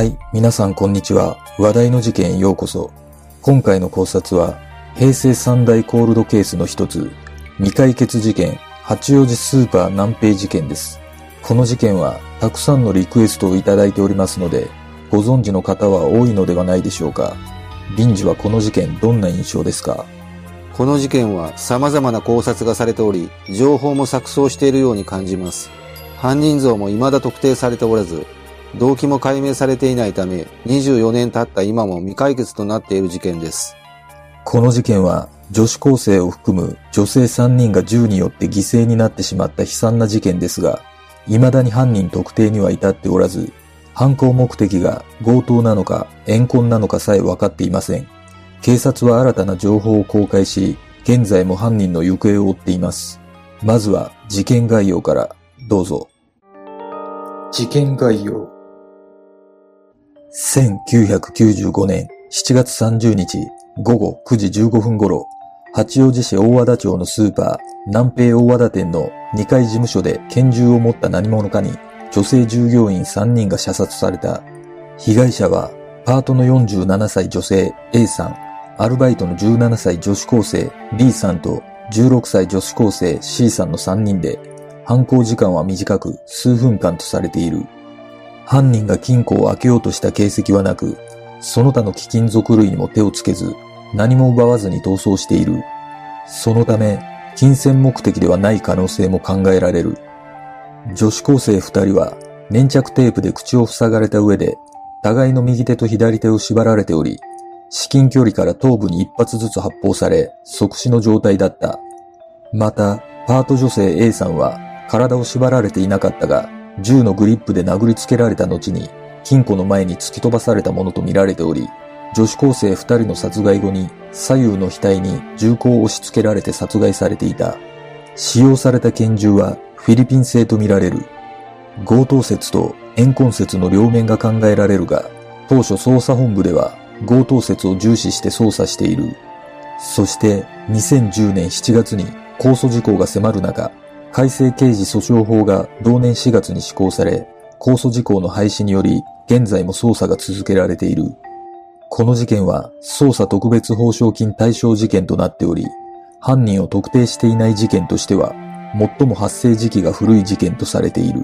はい、皆さんこんにちは。話題の事件へようこそ。今回の考察は、平成三大コールドケースの一つ、未解決事件、八王子スーパー南平事件です。この事件は、たくさんのリクエストをいただいておりますので、ご存知の方は多いのではないでしょうか。臨時はこの事件どんな印象ですか？この事件は様々な考察がされており、情報も錯綜しているように感じます。犯人像も未だ特定されておらず、動機も解明されていないため、24年経った今も未解決となっている事件です。この事件は、女子高生を含む女性3人が銃によって犠牲になってしまった悲惨な事件ですが、未だに犯人特定には至っておらず、犯行目的が強盗なのか怨恨なのかさえ分かっていません。警察は新たな情報を公開し、現在も犯人の行方を追っています。まずは事件概要からどうぞ。事件概要1995年7月30日午後9時15分頃、八王子市大和田町のスーパー南平大和田店の2階事務所で拳銃を持った何者かに女性従業員3人が射殺された。被害者はパートの47歳女性 A さん、アルバイトの17歳女子高生 B さんと16歳女子高生 C さんの3人で、犯行時間は短く数分間とされている。犯人が金庫を開けようとした形跡はなく、その他の貴金属類にも手をつけず、何も奪わずに逃走している。そのため、金銭目的ではない可能性も考えられる。女子高生二人は粘着テープで口を塞がれた上で、互いの右手と左手を縛られており、至近距離から頭部に一発ずつ発砲され、即死の状態だった。また、パート女性 A さんは体を縛られていなかったが、銃のグリップで殴りつけられた後に、金庫の前に突き飛ばされたものとみられており、女子高生二人の殺害後に左右の額に銃口を押し付けられて殺害されていた。使用された拳銃はフィリピン製とみられる。強盗説と怨恨説の両面が考えられるが、当初捜査本部では強盗説を重視して捜査している。そして2010年7月に控訴事項が迫る中、改正刑事訴訟法が同年4月に施行され、控訴事項の廃止により、現在も捜査が続けられている。この事件は、捜査特別報奨金対象事件となっており、犯人を特定していない事件としては、最も発生時期が古い事件とされている。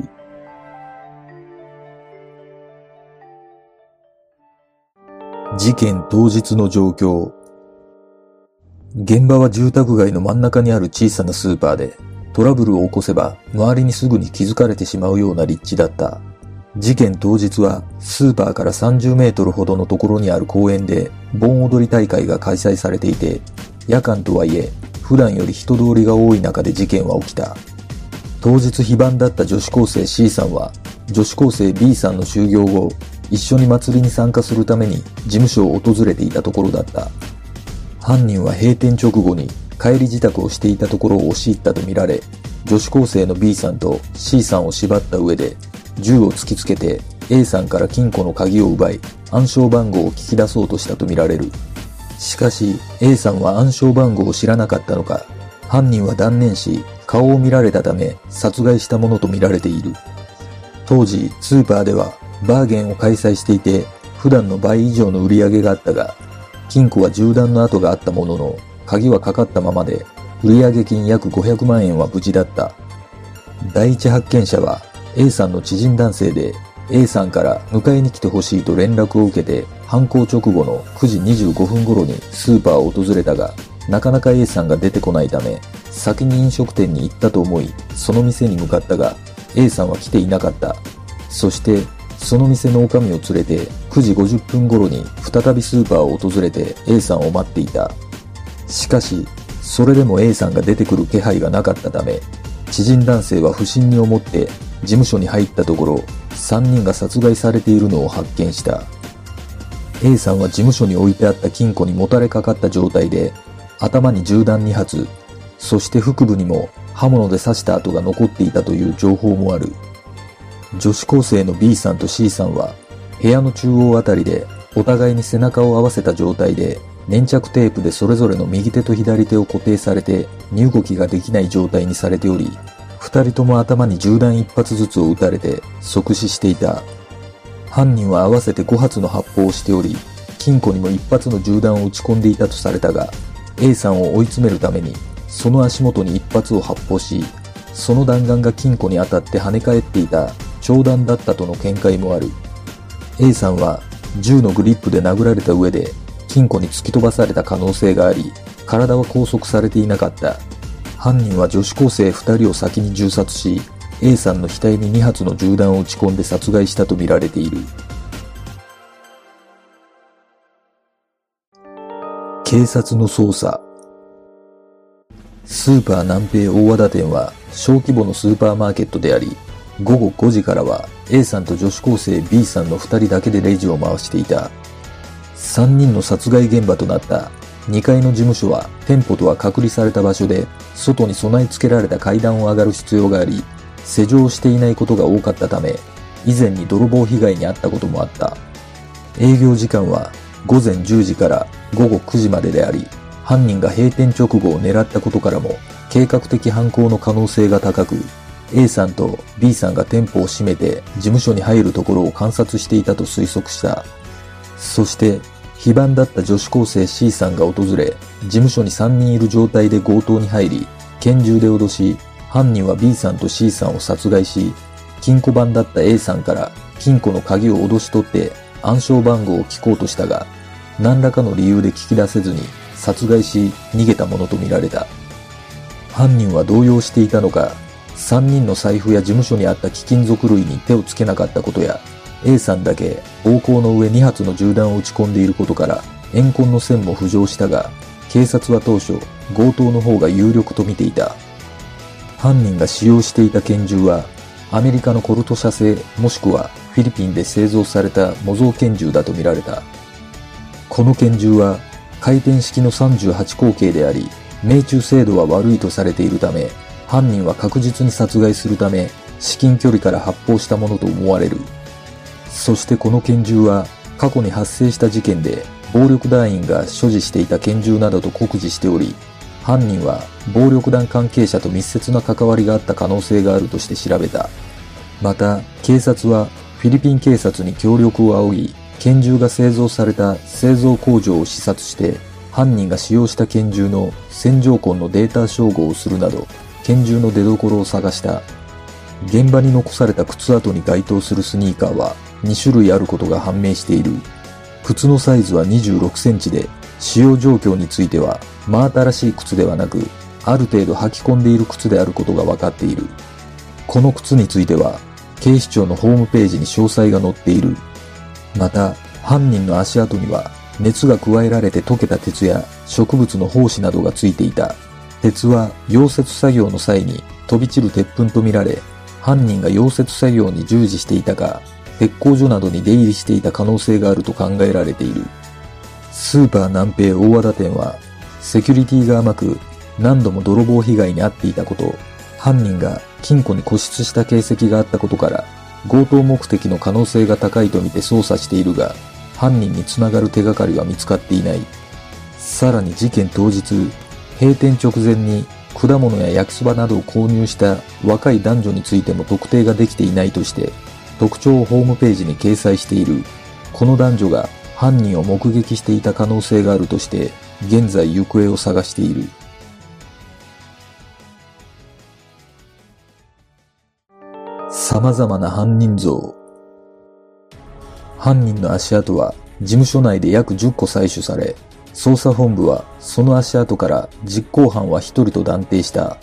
事件当日の状況。現場は住宅街の真ん中にある小さなスーパーで、トラブルを起こせば周りにすぐに気づかれてしまうような立地だった。事件当日はスーパーから30メートルほどのところにある公園で盆踊り大会が開催されていて、夜間とはいえ普段より人通りが多い中で事件は起きた。当日非番だった女子高生 C さんは女子高生 B さんの就業後、一緒に祭りに参加するために事務所を訪れていたところだった。犯人は閉店直後に帰り自宅をしていたところを押し入ったとみられ、女子高生の B さんと C さんを縛った上で、銃を突きつけて A さんから金庫の鍵を奪い、暗証番号を聞き出そうとしたとみられる。しかし、A さんは暗証番号を知らなかったのか、犯人は断念し、顔を見られたため殺害したものとみられている。当時、スーパーではバーゲンを開催していて、普段の倍以上の売り上げがあったが、金庫は銃弾の跡があったものの、鍵はかかったままで、売上金約500万円は無事だった。第一発見者は A さんの知人男性で A さんから迎えに来てほしいと連絡を受けて犯行直後の9時25分頃にスーパーを訪れたがなかなか A さんが出てこないため先に飲食店に行ったと思いその店に向かったが A さんは来ていなかったそしてその店の女将を連れて9時50分頃に再びスーパーを訪れて A さんを待っていたしかしそれでも A さんが出てくる気配がなかったため知人男性は不審に思って事務所に入ったところ3人が殺害されているのを発見した。A さんは事務所に置いてあった金庫にもたれかかった状態で頭に銃弾2発そして腹部にも刃物で刺した跡が残っていたという情報もある。女子高生の B さんと C さんは部屋の中央あたりでお互いに背中を合わせた状態で粘着テープでそれぞれの右手と左手を固定されて身動きができない状態にされており、二人とも頭に銃弾一発ずつを撃たれて即死していた。犯人は合わせて5発の発砲をしており、金庫にも一発の銃弾を撃ち込んでいたとされたが、A さんを追い詰めるために、その足元に一発を発砲し、その弾丸が金庫に当たって跳ね返っていた長弾だったとの見解もある。A さんは銃のグリップで殴られた上で金庫に突き飛ばされた可能性があり、体は拘束されていなかった。犯人は女子高生2人を先に銃殺し、A さんの額に2発の銃弾を撃ち込んで殺害したとみられている。警察の捜査スーパー南平大和田店は小規模のスーパーマーケットであり、午後5時からは A さんと女子高生 B さんの2人だけでレジを回していた。3人の殺害現場となった。2階の事務所は店舗とは隔離された場所で外に備え付けられた階段を上がる必要があり施錠していないことが多かったため以前に泥棒被害に遭ったこともあった。営業時間は午前10時から午後9時までであり犯人が閉店直後を狙ったことからも計画的犯行の可能性が高く A さんと B さんが店舗を閉めて事務所に入るところを観察していたと推測した。そして非番だった女子高生 C さんが訪れ、事務所に3人いる状態で強盗に入り、拳銃で脅し、犯人は B さんと C さんを殺害し、金庫番だった A さんから金庫の鍵を脅し取って暗証番号を聞こうとしたが、何らかの理由で聞き出せずに殺害し逃げたものとみられた。犯人は動揺していたのか、3人の財布や事務所にあった貴金属類に手をつけなかったことや、A さんだけ暴行の上2発の銃弾を撃ち込んでいることから怨恨の線も浮上したが警察は当初強盗の方が有力と見ていた。犯人が使用していた拳銃はアメリカのコルト社製もしくはフィリピンで製造された模造拳銃だとみられた。この拳銃は回転式の38口径であり命中精度は悪いとされているため犯人は確実に殺害するため至近距離から発砲したものと思われる。そしてこの拳銃は過去に発生した事件で暴力団員が所持していた拳銃などと酷似しており、犯人は暴力団関係者と密接な関わりがあった可能性があるとして調べた。また、警察はフィリピン警察に協力を仰ぎ、拳銃が製造された製造工場を視察して、犯人が使用した拳銃の線条痕のデータ照合をするなど、拳銃の出所を探した。現場に残された靴跡に該当するスニーカーは2種類あることが判明している。靴のサイズは26センチで、使用状況については真新しい靴ではなく、ある程度履き込んでいる靴であることが分かっている。この靴については、警視庁のホームページに詳細が載っている。また、犯人の足跡には、熱が加えられて溶けた鉄や植物の胞子などがついていた。鉄は溶接作業の際に飛び散る鉄粉とみられ、犯人が溶接作業に従事していたか、鉄工所などに出入りしていた可能性があると考えられている。スーパー南平大和田店は、セキュリティが甘く、何度も泥棒被害に遭っていたこと、犯人が金庫に固執した形跡があったことから、強盗目的の可能性が高いとみて捜査しているが、犯人につながる手がかりは見つかっていない。さらに事件当日、閉店直前に果物や焼きそばなどを購入した若い男女についても特定ができていないとして、特徴をホームページに掲載している。この男女が犯人を目撃していた可能性があるとして、現在行方を探している。様々な犯人像。犯人の足跡は事務所内で約10個採取され、捜査本部はその足跡から実行犯は1人と断定した。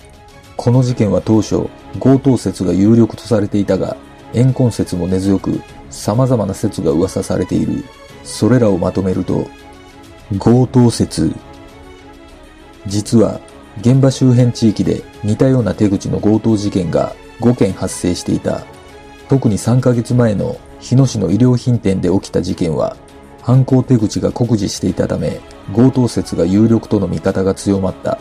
この事件は当初、強盗説が有力とされていたが、怨恨説も根強く、様々な説が噂されている。それらをまとめると、強盗説。実は、現場周辺地域で似たような手口の強盗事件が5件発生していた。特に3ヶ月前の日野市の衣料品店で起きた事件は、犯行手口が酷似していたため、強盗説が有力との見方が強まった。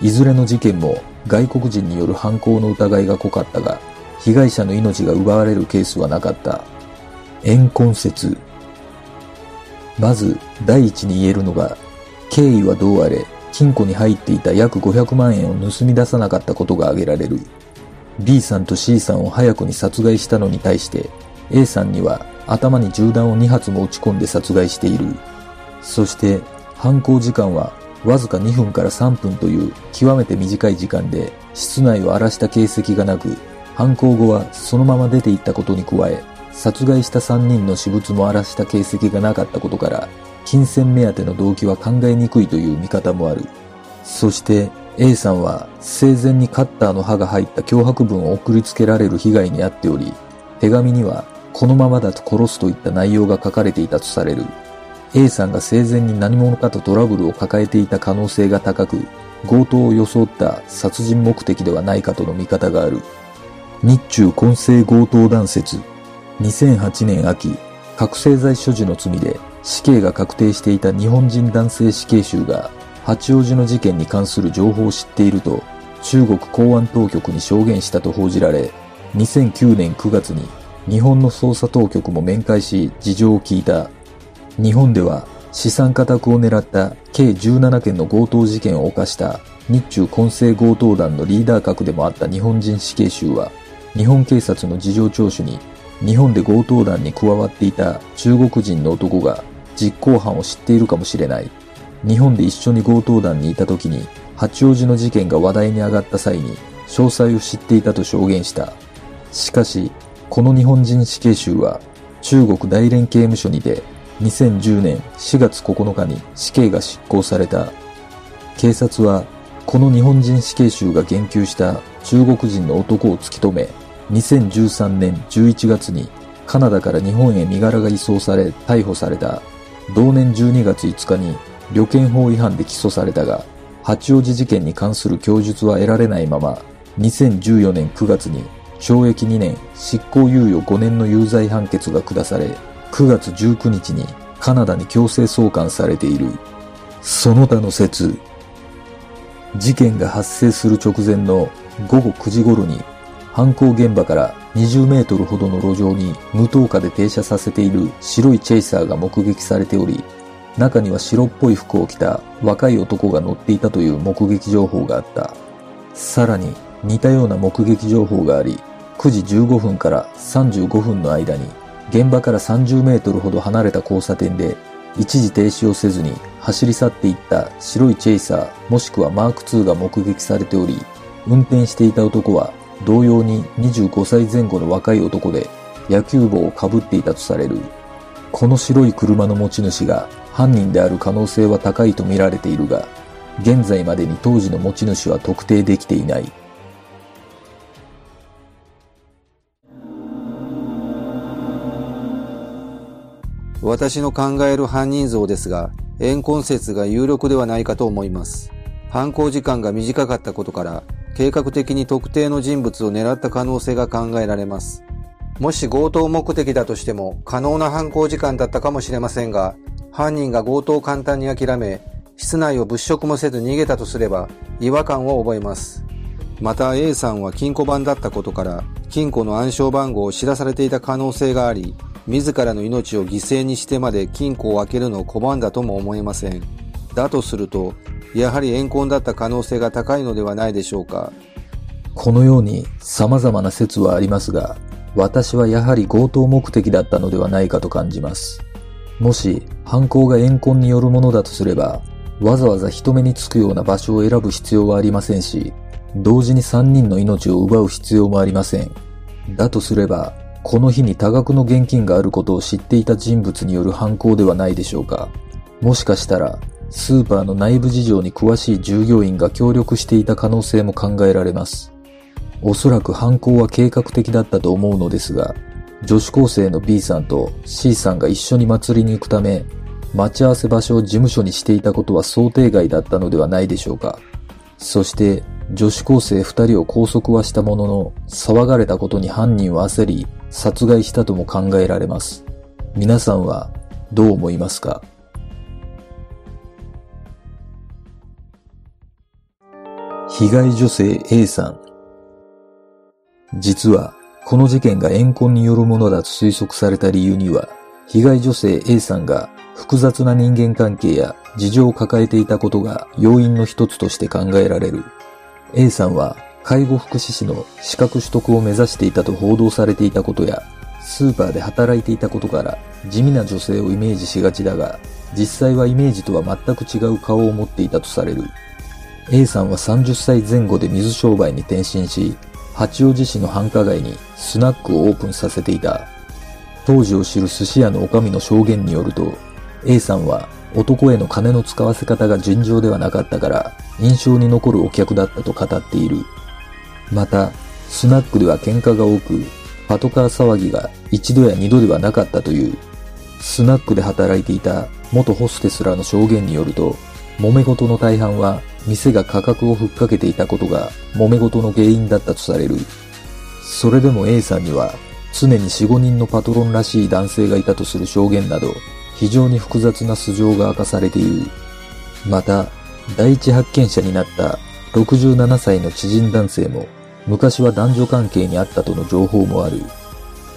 いずれの事件も外国人による犯行の疑いが濃かったが、被害者の命が奪われるケースはなかった。怨恨説。まず、第一に言えるのが、経緯はどうあれ、金庫に入っていた約500万円を盗み出さなかったことが挙げられる。B さんと C さんを早くに殺害したのに対して、A さんには頭に銃弾を2発も撃ち込んで殺害している。そして、犯行時間はわずか2分から3分という極めて短い時間で室内を荒らした形跡がなく、犯行後はそのまま出て行ったことに加え、殺害した3人の私物も荒らした形跡がなかったことから、金銭目当ての動機は考えにくいという見方もある。そして A さんは生前にカッターの刃が入った脅迫文を送りつけられる被害に遭っており、手紙にはこのままだと殺すといった内容が書かれていたとされる。A さんが生前に何者かとトラブルを抱えていた可能性が高く、強盗を装った殺人目的ではないかとの見方がある。日中混成強盗団説。2008年秋、覚醒剤所持の罪で死刑が確定していた日本人男性死刑囚が八王子の事件に関する情報を知っていると中国公安当局に証言したと報じられ、2009年9月に日本の捜査当局も面会し事情を聞いた。日本では資産家宅を狙った計17件の強盗事件を犯した日中混成強盗団のリーダー格でもあった日本人死刑囚は日本警察の事情聴取に日本で強盗団に加わっていた中国人の男が実行犯を知っているかもしれない。日本で一緒に強盗団にいた時に八王子の事件が話題に上がった際に詳細を知っていたと証言した。しかし、この日本人死刑囚は中国大連刑務所にて2010年4月9日に死刑が執行された。警察はこの日本人死刑囚が言及した中国人の男を突き止め、2013年11月にカナダから日本へ身柄が移送され逮捕された。同年12月5日に旅券法違反で起訴されたが、八王子事件に関する供述は得られないまま、2014年9月に懲役2年執行猶予5年の有罪判決が下され、9月19日にカナダに強制送還されている。その他の説。事件が発生する直前の午後9時頃に犯行現場から20メートルほどの路上に無灯火で停車させている白いチェイサーが目撃されており、中には白っぽい服を着た若い男が乗っていたという目撃情報があった。さらに似たような目撃情報があり、9時15分から35分の間に現場から30メートルほど離れた交差点で一時停止をせずに走り去っていった白いチェイサーもしくはマーク2が目撃されており、運転していた男は同様に25歳前後の若い男で野球帽をかぶっていたとされる。この白い車の持ち主が犯人である可能性は高いと見られているが、現在までに当時の持ち主は特定できていない。私の考える犯人像ですが、怨恨説が有力ではないかと思います。犯行時間が短かったことから、計画的に特定の人物を狙った可能性が考えられます。もし強盗目的だとしても可能な犯行時間だったかもしれませんが、犯人が強盗を簡単に諦め、室内を物色もせず逃げたとすれば違和感を覚えます。また A さんは金庫番だったことから、金庫の暗証番号を知らされていた可能性があり、自らの命を犠牲にしてまで金庫を開けるのを拒んだとも思えません。だとすると、やはり怨恨だった可能性が高いのではないでしょうか。このように様々な説はありますが、私はやはり強盗目的だったのではないかと感じます。もし犯行が怨恨によるものだとすれば、わざわざ人目につくような場所を選ぶ必要はありませんし、同時に3人の命を奪う必要もありません。だとすれば、この日に多額の現金があることを知っていた人物による犯行ではないでしょうか。もしかしたら、スーパーの内部事情に詳しい従業員が協力していた可能性も考えられます。おそらく犯行は計画的だったと思うのですが、女子高生の B さんと C さんが一緒に祭りに行くため、待ち合わせ場所を事務所にしていたことは想定外だったのではないでしょうか。そして、女子高生二人を拘束はしたものの、騒がれたことに犯人は焦り、殺害したとも考えられます。皆さんはどう思いますか？被害女性 A さん。実は、この事件が怨恨によるものだと推測された理由には、被害女性 A さんが複雑な人間関係や事情を抱えていたことが要因の一つとして考えられる。A さんは介護福祉士の資格取得を目指していたと報道されていたことや、スーパーで働いていたことから地味な女性をイメージしがちだが、実際はイメージとは全く違う顔を持っていたとされる。A さんは30歳前後で水商売に転身し、八王子市の繁華街にスナックをオープンさせていた。当時を知る寿司屋の女将の証言によると、A さんは男への金の使わせ方が尋常ではなかったから印象に残るお客だったと語っている。また、スナックでは喧嘩が多く、パトカー騒ぎが一度や二度ではなかったという。スナックで働いていた元ホステスらの証言によると、揉め事の大半は店が価格をふっかけていたことが揉め事の原因だったとされる。それでも A さんには常に4、5人のパトロンらしい男性がいたとする証言など非常に複雑な素性が明かされている。また、第一発見者になった67歳の知人男性も昔は男女関係にあったとの情報もある。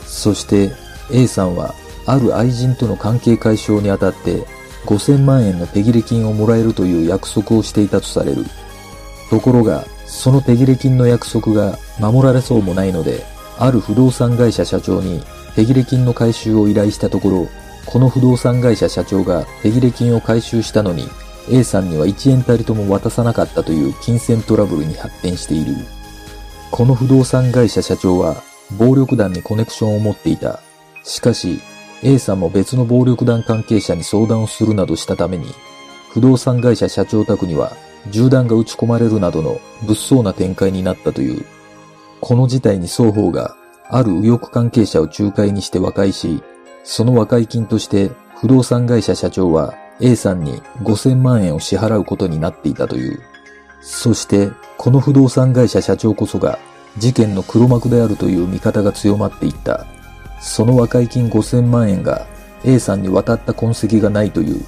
そして A さんはある愛人との関係解消にあたって5000万円の手切れ金をもらえるという約束をしていたとされる。ところが、その手切れ金の約束が守られそうもないので、ある不動産会社社長に手切れ金の回収を依頼したところ、この不動産会社社長が手切れ金を回収したのに、A さんには1円たりとも渡さなかったという金銭トラブルに発展している。この不動産会社社長は暴力団にコネクションを持っていた。しかし、A さんも別の暴力団関係者に相談をするなどしたために、不動産会社社長宅には銃弾が撃ち込まれるなどの物騒な展開になったという。この事態に双方がある右翼関係者を仲介にして和解し、その和解金として不動産会社社長は A さんに5000万円を支払うことになっていたという。そして、この不動産会社社長こそが事件の黒幕であるという見方が強まっていった。その和解金5000万円が A さんに渡った痕跡がないという。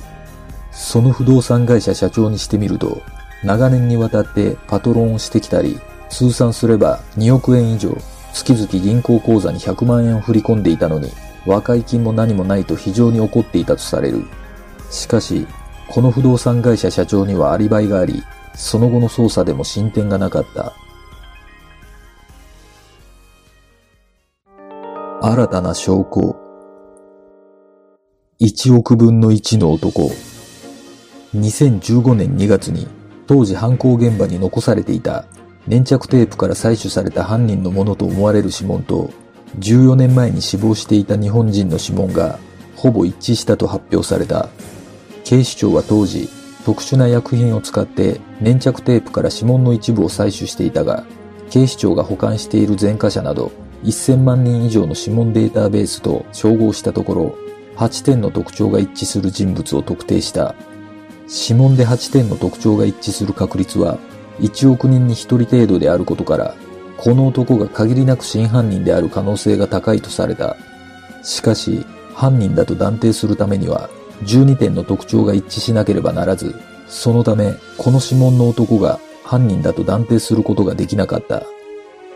その不動産会社社長にしてみると、長年にわたってパトロンをしてきたり、通算すれば2億円以上、月々銀行口座に100万円を振り込んでいたのに、和解金も何もないと非常に怒っていたとされる。しかし、この不動産会社社長にはアリバイがあり、その後の捜査でも進展がなかった。新たな証拠。1億分の1の男。2015年2月に当時犯行現場に残されていた粘着テープから採取された犯人のものと思われる指紋と14年前に死亡していた日本人の指紋がほぼ一致したと発表された。警視庁は当時特殊な薬品を使って粘着テープから指紋の一部を採取していたが警視庁が保管している前科者など1000万人以上の指紋データベースと照合したところ、8点の特徴が一致する人物を特定した。指紋で8点の特徴が一致する確率は1億人に1人程度であることから、この男が限りなく真犯人である可能性が高いとされた。しかし、犯人だと断定するためには、12点の特徴が一致しなければならず、そのため、この指紋の男が犯人だと断定することができなかった。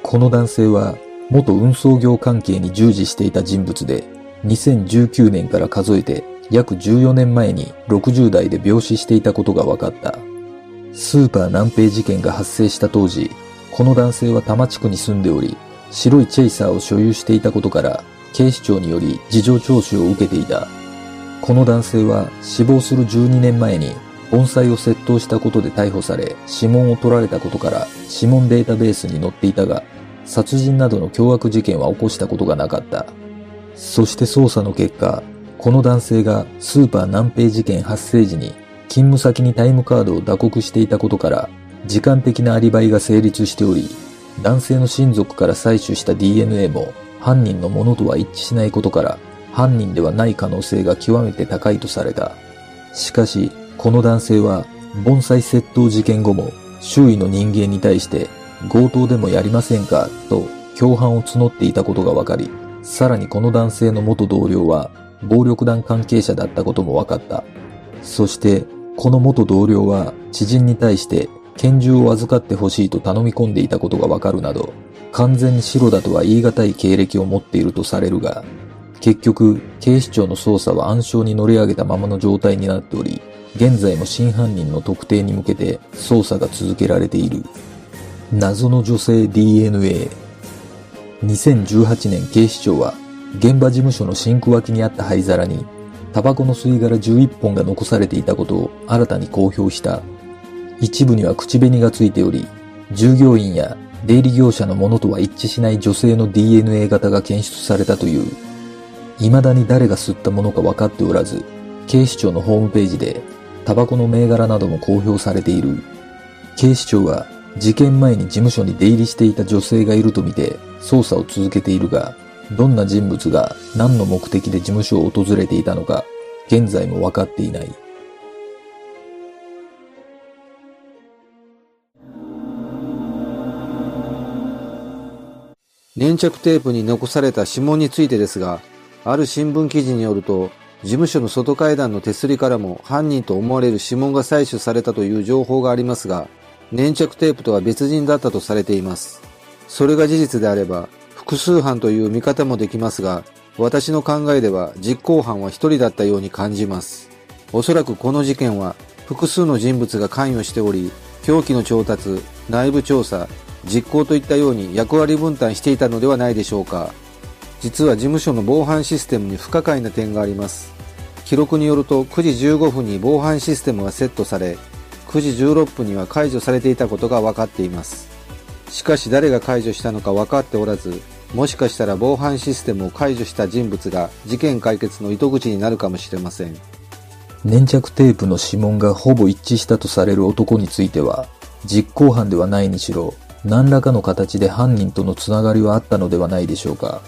この男性は元運送業関係に従事していた人物で、2019年から数えて約14年前に60代で病死していたことが分かった。スーパー南平事件が発生した当時、この男性は多摩地区に住んでおり、白いチェイサーを所有していたことから、警視庁により事情聴取を受けていた。この男性は死亡する12年前に盆栽を窃盗したことで逮捕され、指紋を取られたことから指紋データベースに載っていたが、殺人などの凶悪事件は起こしたことがなかった。そして捜査の結果、この男性がスーパー南平事件発生時に勤務先にタイムカードを打刻していたことから、時間的なアリバイが成立しており、男性の親族から採取した DNA も犯人のものとは一致しないことから、犯人ではない可能性が極めて高いとされた。しかし、この男性は盆栽窃盗事件後も周囲の人間に対して強盗でもやりませんか？と共犯を募っていたことが分かり、さらにこの男性の元同僚は暴力団関係者だったことも分かった。そして、この元同僚は知人に対して拳銃を預かってほしいと頼み込んでいたことが分かるなど、完全に白だとは言い難い経歴を持っているとされるが、結局、警視庁の捜査は暗礁に乗り上げたままの状態になっており、現在も真犯人の特定に向けて捜査が続けられている。謎の女性 DNA。2018年警視庁は現場事務所のシンク脇にあった灰皿にタバコの吸い殻11本が残されていたことを新たに公表した。一部には口紅がついており、従業員や出入り業者のものとは一致しない女性の DNA 型が検出されたという。未だに誰が吸ったものか分かっておらず、警視庁のホームページでタバコの銘柄なども公表されている。警視庁は事件前に事務所に出入りしていた女性がいるとみて捜査を続けているが、どんな人物が何の目的で事務所を訪れていたのか、現在も分かっていない。粘着テープに残された指紋についてですが、ある新聞記事によると、事務所の外階段の手すりからも犯人と思われる指紋が採取されたという情報がありますが、粘着テープとは別人だったとされています。それが事実であれば、複数犯という見方もできますが、私の考えでは実行犯は一人だったように感じます。おそらくこの事件は複数の人物が関与しており、凶器の調達、内部調査、実行といったように役割分担していたのではないでしょうか。実は事務所の防犯システムに不可解な点があります。記録によると9時15分に防犯システムがセットされ、9時16分には解除されていたことが分かっています。しかし誰が解除したのか分かっておらず、もしかしたら防犯システムを解除した人物が事件解決の糸口になるかもしれません。粘着テープの指紋がほぼ一致したとされる男については、実行犯ではないにしろ、何らかの形で犯人とのつながりはあったのではないでしょうか。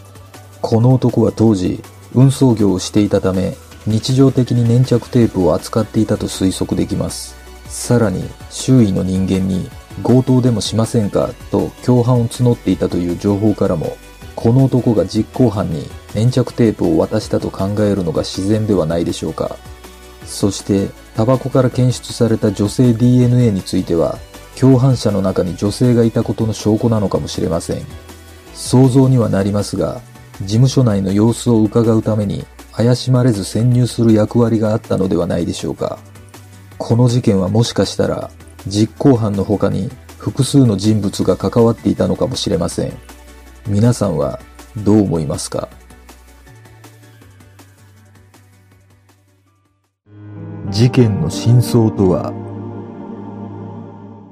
この男は当時、運送業をしていたため、日常的に粘着テープを扱っていたと推測できます。さらに周囲の人間に強盗でもしませんかと共犯を募っていたという情報からもこの男が実行犯に粘着テープを渡したと考えるのが自然ではないでしょうか。そしてタバコから検出された女性 DNA については共犯者の中に女性がいたことの証拠なのかもしれません。想像にはなりますが事務所内の様子を伺うために怪しまれず潜入する役割があったのではないでしょうか。この事件はもしかしたら実行犯の他に複数の人物が関わっていたのかもしれません。皆さんはどう思いますか？事件の真相とは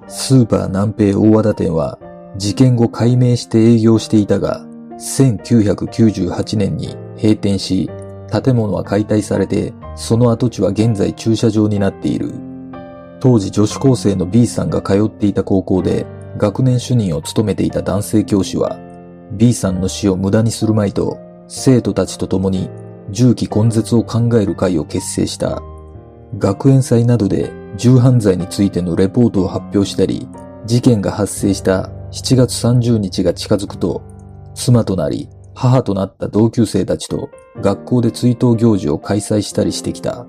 スーパー南平大和田店は事件後解明して営業していたが、1998年に閉店し、建物は解体されて、その跡地は現在駐車場になっている。当時女子高生の B さんが通っていた高校で学年主任を務めていた男性教師は B さんの死を無駄にするまいと生徒たちと共に重機根絶を考える会を結成した。学園祭などで銃犯罪についてのレポートを発表したり、事件が発生した7月30日が近づくと、妻となり母となった同級生たちと学校で追悼行事を開催したりしてきた。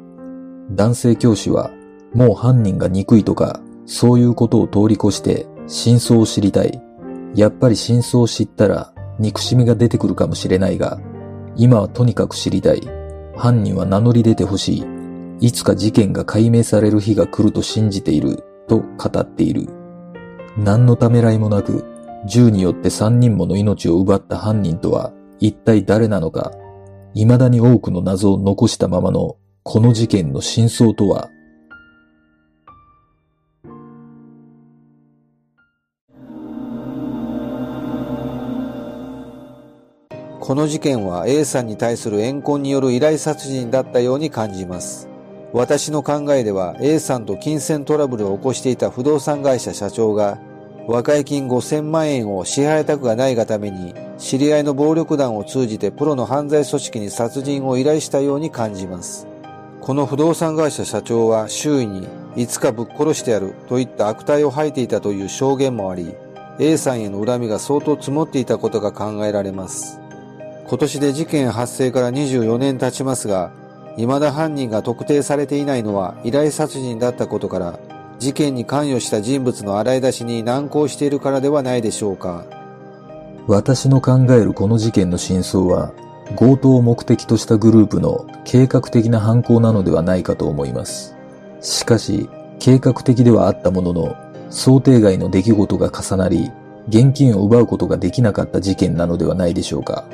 男性教師は、もう犯人が憎いとか、そういうことを通り越して真相を知りたい。やっぱり真相を知ったら憎しみが出てくるかもしれないが、今はとにかく知りたい。犯人は名乗り出てほしい。いつか事件が解明される日が来ると信じている、と語っている。何のためらいもなく、銃によって3人もの命を奪った犯人とは一体誰なのか、未だに多くの謎を残したままのこの事件の真相とは？この事件は A さんに対する怨恨による依頼殺人だったように感じます。私の考えでは A さんと金銭トラブルを起こしていた不動産会社社長が和解金5000万円を支払いたくがないがために知り合いの暴力団を通じてプロの犯罪組織に殺人を依頼したように感じます。この不動産会社社長は周囲にいつかぶっ殺してやるといった悪態を吐いていたという証言もあり A さんへの恨みが相当積もっていたことが考えられます。今年で事件発生から24年経ちますが、未だ犯人が特定されていないのは依頼殺人だったことから、事件に関与した人物の洗い出しに難航しているからではないでしょうか。私の考えるこの事件の真相は、強盗を目的としたグループの計画的な犯行なのではないかと思います。しかし、計画的ではあったものの、想定外の出来事が重なり、現金を奪うことができなかった事件なのではないでしょうか。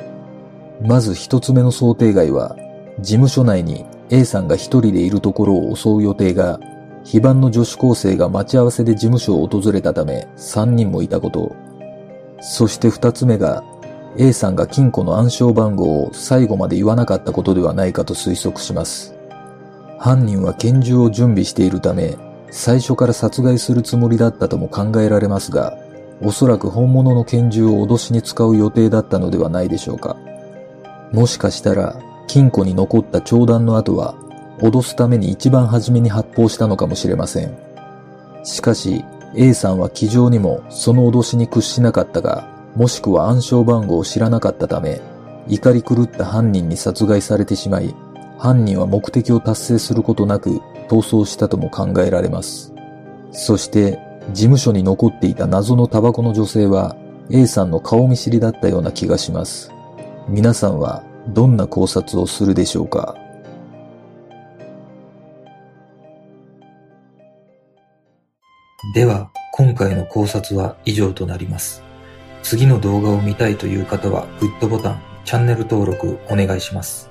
まず一つ目の想定外は、事務所内に A さんが一人でいるところを襲う予定が、非番の女子高生が待ち合わせで事務所を訪れたため三人もいたこと。そして二つ目が、A さんが金庫の暗証番号を最後まで言わなかったことではないかと推測します。犯人は拳銃を準備しているため、最初から殺害するつもりだったとも考えられますが、おそらく本物の拳銃を脅しに使う予定だったのではないでしょうか。もしかしたら、金庫に残った長弾の後は、脅すために一番初めに発砲したのかもしれません。しかし、A さんは気丈にもその脅しに屈しなかったが、もしくは暗証番号を知らなかったため、怒り狂った犯人に殺害されてしまい、犯人は目的を達成することなく逃走したとも考えられます。そして、事務所に残っていた謎のタバコの女性は A さんの顔見知りだったような気がします。皆さんはどんな考察をするでしょうか？では、今回の考察は以上となります。次の動画を見たいという方はグッドボタン、チャンネル登録お願いします。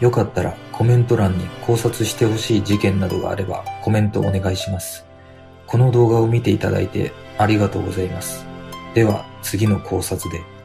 よかったらコメント欄に考察してほしい事件などがあればコメントお願いします。この動画を見ていただいてありがとうございます。では次の考察で。